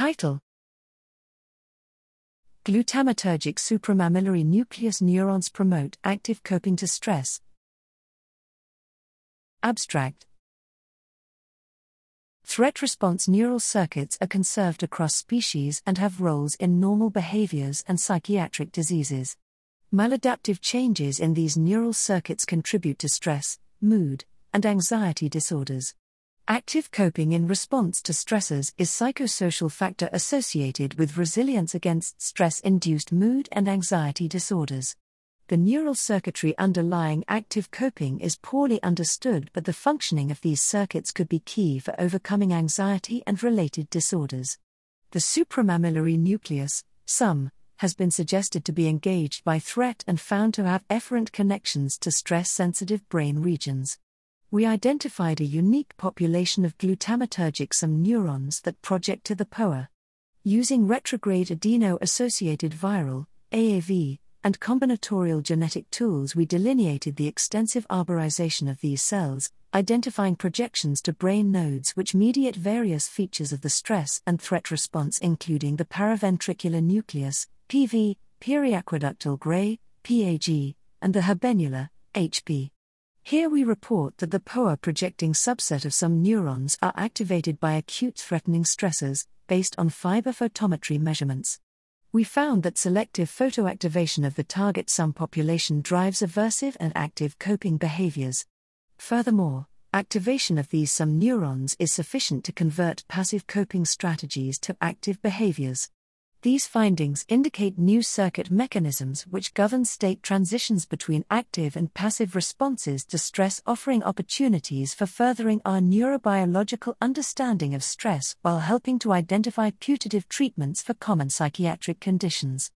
Title Glutamatergic supramammillary nucleus neurons promote active coping to stress. Abstract Threat response neural circuits are conserved across species and have roles in normal behaviors and psychiatric diseases. Maladaptive changes in these neural circuits contribute to stress, mood, and anxiety disorders. Active coping in response to stressors is psychosocial factor associated with resilience against stress-induced mood and anxiety disorders. The neural circuitry underlying active coping is poorly understood, but the functioning of these circuits could be key for overcoming anxiety and related disorders. The supramammillary nucleus, SUM, has been suggested to be engaged by threat and found to have efferent connections to stress sensitive brain regions we identified a unique population of glutamatergic SUM neurons that project to the POA. Using retrograde adeno associated viral, AAV, and combinatorial genetic tools, we delineated the extensive arborization of these cells, identifying projections to brain nodes which mediate various features of the stress and threat response, including the paraventricular nucleus, PV, periaqueductal gray, PAG, and the habenula, Hb. Here we report that the POA projecting subset of SUM neurons are activated by acute threatening stressors, based on fiber photometry measurements. We found that selective photoactivation of the target SUM population drives aversive and active coping behaviors. Furthermore, activation of these SUM neurons is sufficient to convert passive coping strategies to active behaviors. These findings indicate new circuit mechanisms which govern state transitions between active and passive responses to stress, offering opportunities for furthering our neurobiological understanding of stress while helping to identify putative treatments for common psychiatric conditions.